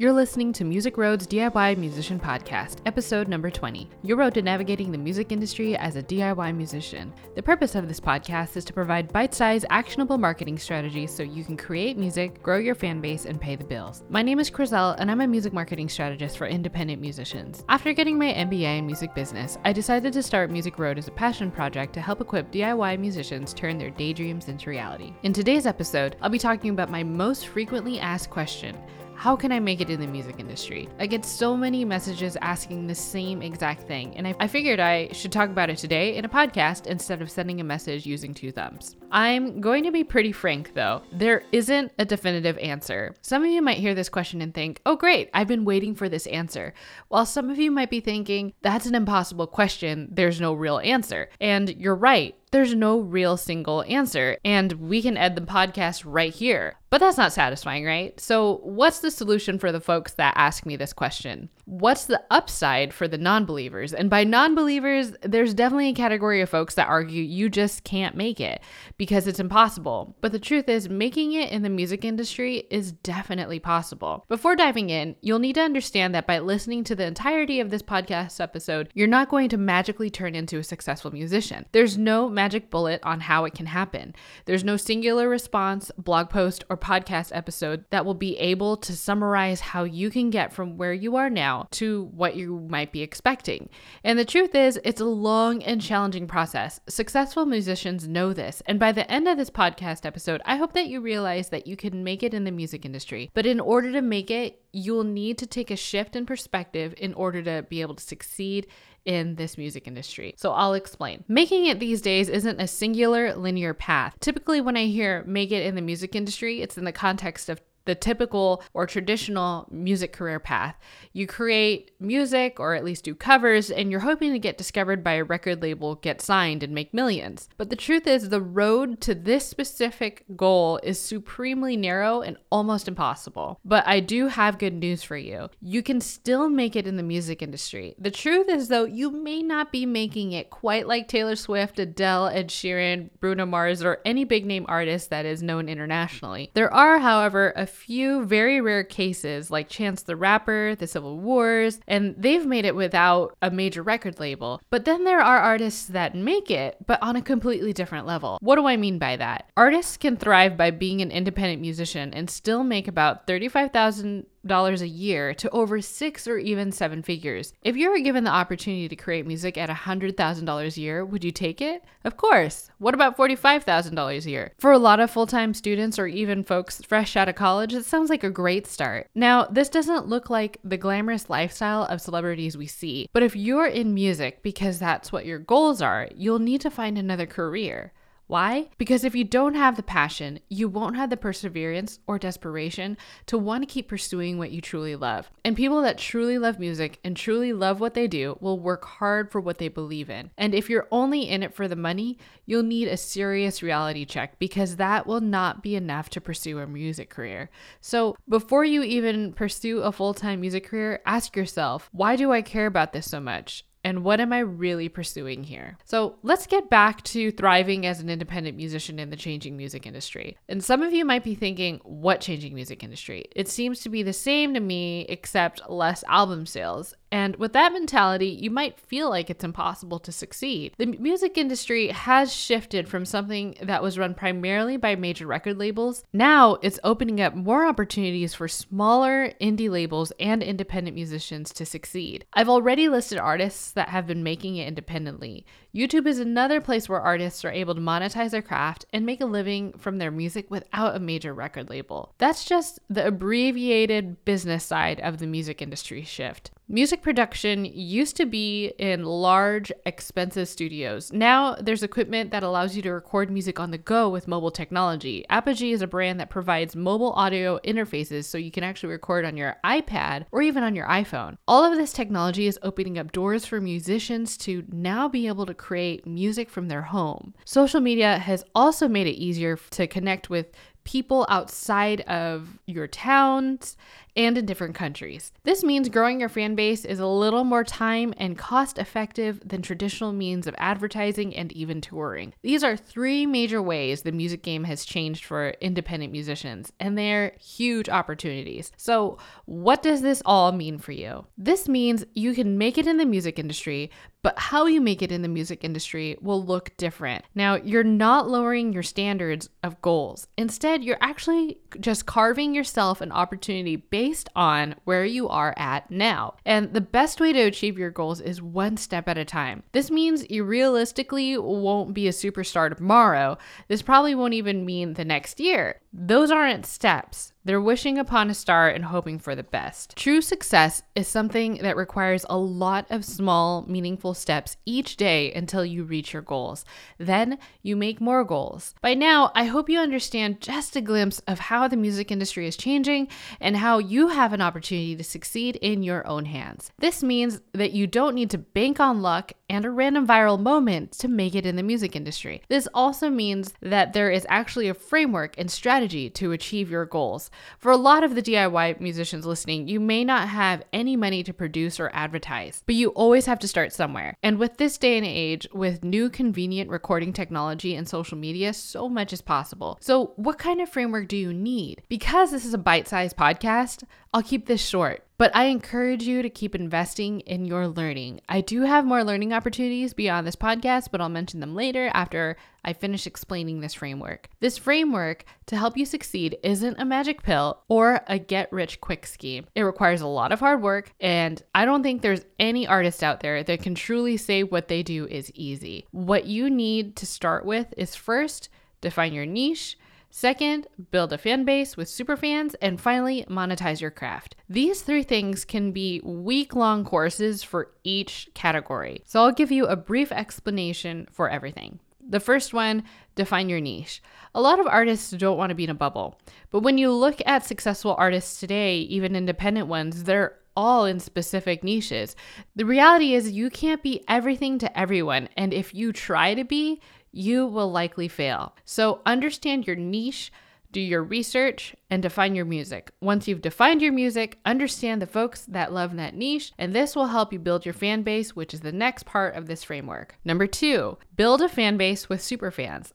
You're listening to Music Road's DIY Musician Podcast, episode number 20 Your Road to Navigating the Music Industry as a DIY Musician. The purpose of this podcast is to provide bite sized, actionable marketing strategies so you can create music, grow your fan base, and pay the bills. My name is Chriselle, and I'm a music marketing strategist for independent musicians. After getting my MBA in music business, I decided to start Music Road as a passion project to help equip DIY musicians turn their daydreams into reality. In today's episode, I'll be talking about my most frequently asked question how can I make it in the music industry? I get so many messages asking the same exact thing, and I, I, figured I should talk about it today in a podcast instead of sending a message using two thumbs. I'm going to be pretty frank though, there isn't a definitive answer. Some of you might hear this question and think, oh great, I've been waiting for this answer. While some of you might be thinking, that's an impossible question, there's no real answer. And you're right, there's no real single answer, and we can end the podcast right here. But that's not satisfying, right? So, what's the solution for the folks that ask me this question? What's the upside for the non believers? And by non believers, there's definitely a category of folks that argue you just can't make it because it's impossible. But the truth is, making it in the music industry is definitely possible. Before diving in, you'll need to understand that by listening to the entirety of this podcast episode, you're not going to magically turn into a successful musician. There's no magic bullet on how it can happen. There's no singular response, blog post, or podcast episode that will be able to summarize how you can get from where you are now to what you might be expecting. And the truth is, it's a long and challenging process. Successful musicians know this. And by the end of this podcast episode, I hope that you realize that you can make it in the music industry. But in order to make it, you'll need to take a shift in perspective in order to be able to succeed in this music industry. So I'll explain. Making it these days isn't a singular linear path. Typically, when I hear make it in the music industry, it's in the context of the typical or traditional music career path. You create music or at least do covers, and you're hoping to get discovered by a record label, get signed, and make millions. But the truth is, the road to this specific goal is supremely narrow and almost impossible. But I do have good news for you. You can still make it in the music industry. The truth is, though, you may not be making it quite like Taylor Swift, Adele, Ed Sheeran, Bruno Mars, or any big name artist that is known internationally. There are, however, a few very rare cases like Chance the Rapper, The Civil Wars, and they've made it without a major record label. But then there are artists that make it, but on a completely different level. What do I mean by that? Artists can thrive by being an independent musician and still make about 35,000 dollars a year to over six or even seven figures. If you were given the opportunity to create music at $100,000 a year, would you take it? Of course. What about $45,000 a year? For a lot of full time students or even folks fresh out of college, it sounds like a great start. Now, this doesn't look like the glamorous lifestyle of celebrities we see, but if you're in music because that's what your goals are, you'll need to find another career. Why? Because if you don't have the passion, you won't have the perseverance or desperation to want to keep pursuing what you truly love. And people that truly love music and truly love what they do will work hard for what they believe in. And if you're only in it for the money, you'll need a serious reality check because that will not be enough to pursue a music career. So before you even pursue a full time music career, ask yourself, why do I care about this so much? And what am I really pursuing here? So let's get back to thriving as an independent musician in the changing music industry. And some of you might be thinking, what changing music industry? It seems to be the same to me, except less album sales. And with that mentality, you might feel like it's impossible to succeed. The music industry has shifted from something that was run primarily by major record labels. Now it's opening up more opportunities for smaller indie labels and independent musicians to succeed. I've already listed artists that have been making it independently. YouTube is another place where artists are able to monetize their craft and make a living from their music without a major record label. That's just the abbreviated business side of the music industry shift. Music production used to be in large, expensive studios. Now there's equipment that allows you to record music on the go with mobile technology. Apogee is a brand that provides mobile audio interfaces so you can actually record on your iPad or even on your iPhone. All of this technology is opening up doors for musicians to now be able to create music from their home. Social media has also made it easier to connect with people outside of your towns and in different countries. This means growing your fan base is a little more time and cost effective than traditional means of advertising and even touring. These are three major ways the music game has changed for independent musicians, and they're huge opportunities. So, what does this all mean for you? This means you can make it in the music industry, but how you make it in the music industry will look different. Now, you're not lowering your standards of goals. Instead, you're actually just carving yourself an opportunity based on where you are at now. And the best way to achieve your goals is one step at a time. This means you realistically won't be a superstar tomorrow. This probably won't even mean the next year. Those aren't steps. They're wishing upon a star and hoping for the best. True success is something that requires a lot of small, meaningful steps each day until you reach your goals. Then you make more goals. By now, I hope you understand just a glimpse of how the music industry is changing and how you have an opportunity to succeed in your own hands. This means that you don't need to bank on luck and a random viral moment to make it in the music industry. This also means that there is actually a framework and strategy to achieve your goals. For a lot of the DIY musicians listening, you may not have any money to produce or advertise, but you always have to start somewhere. And with this day and age, with new convenient recording technology and social media, so much is possible. So, what kind of framework do you need? Because this is a bite sized podcast, I'll keep this short. But I encourage you to keep investing in your learning. I do have more learning opportunities beyond this podcast, but I'll mention them later after I finish explaining this framework. This framework to help you succeed isn't a magic pill or a get rich quick scheme. It requires a lot of hard work, and I don't think there's any artist out there that can truly say what they do is easy. What you need to start with is first, define your niche Second, build a fan base with superfans. And finally, monetize your craft. These three things can be week long courses for each category. So I'll give you a brief explanation for everything. The first one, define your niche. A lot of artists don't want to be in a bubble, but when you look at successful artists today, even independent ones, they're all in specific niches. The reality is, you can't be everything to everyone, and if you try to be, you will likely fail. So understand your niche, do your research, and define your music. Once you've defined your music, understand the folks that love that niche, and this will help you build your fan base, which is the next part of this framework. Number two, build a fan base with superfans.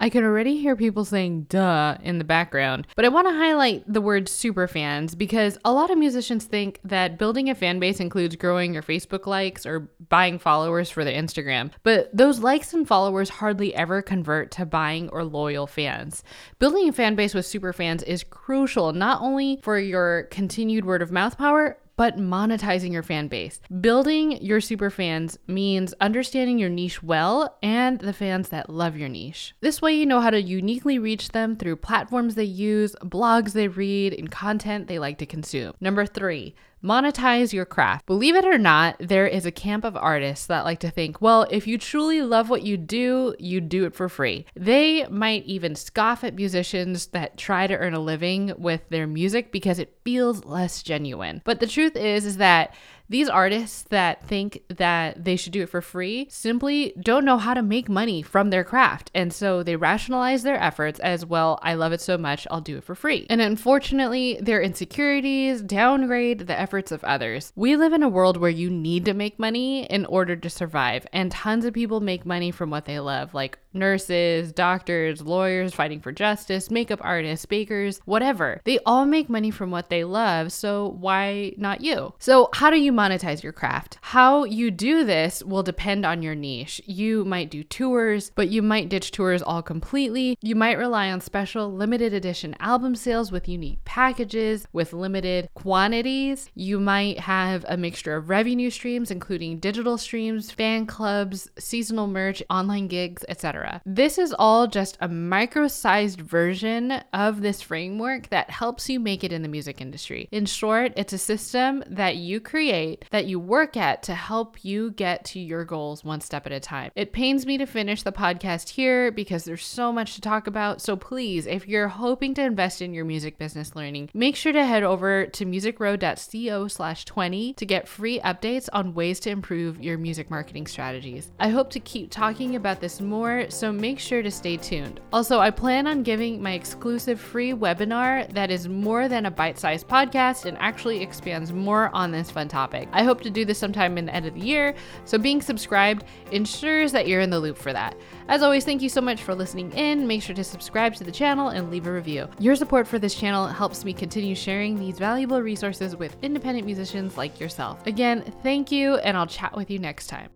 I can already hear people saying duh in the background, but I want to highlight the word super fans because a lot of musicians think that building a fan base includes growing your Facebook likes or buying followers for their Instagram. But those likes and followers hardly ever convert to buying or loyal fans. Building a fan base with super fans is crucial not only for your continued word of mouth power, but monetizing your fan base. Building your super fans means understanding your niche well and the fans that love your niche. This way, you know how to uniquely reach them through platforms they use, blogs they read, and content they like to consume. Number three, Monetize your craft. Believe it or not, there is a camp of artists that like to think, well, if you truly love what you do, you do it for free. They might even scoff at musicians that try to earn a living with their music because it feels less genuine. But the truth is is that these artists that think that they should do it for free simply don't know how to make money from their craft. And so they rationalize their efforts as well. I love it so much, I'll do it for free. And unfortunately, their insecurities downgrade the efforts of others. We live in a world where you need to make money in order to survive, and tons of people make money from what they love, like nurses, doctors, lawyers fighting for justice, makeup artists, bakers, whatever. They all make money from what they love, so why not you? So, how do you monetize your craft? How you do this will depend on your niche. You might do tours, but you might ditch tours all completely. You might rely on special limited edition album sales with unique packages with limited quantities. You might have a mixture of revenue streams, including digital streams, fan clubs, seasonal merch, online gigs, etc. This is all just a micro sized version of this framework that helps you make it in the music industry. In short, it's a system that you create, that you work at to help you get to your goals one step at a time. It pains me to finish the podcast here because there's so much to talk about. So please, if you're hoping to invest in your music business learning, make sure to head over to musicroad.co slash 20 to get free updates on ways to improve your music marketing strategies. I hope to keep talking about this more so make sure to stay tuned. Also, I plan on giving my exclusive free webinar that is more than a bite sized podcast and actually expands more on this fun topic. I hope to do this sometime in the end of the year, so being subscribed ensures that you're in the loop for that. As always, thank you so much for listening in. Make sure to subscribe to the channel and leave a review. Your support for this channel helps me continue sharing these valuable resources with independent musicians like yourself. Again, thank you, and I'll chat with you next time.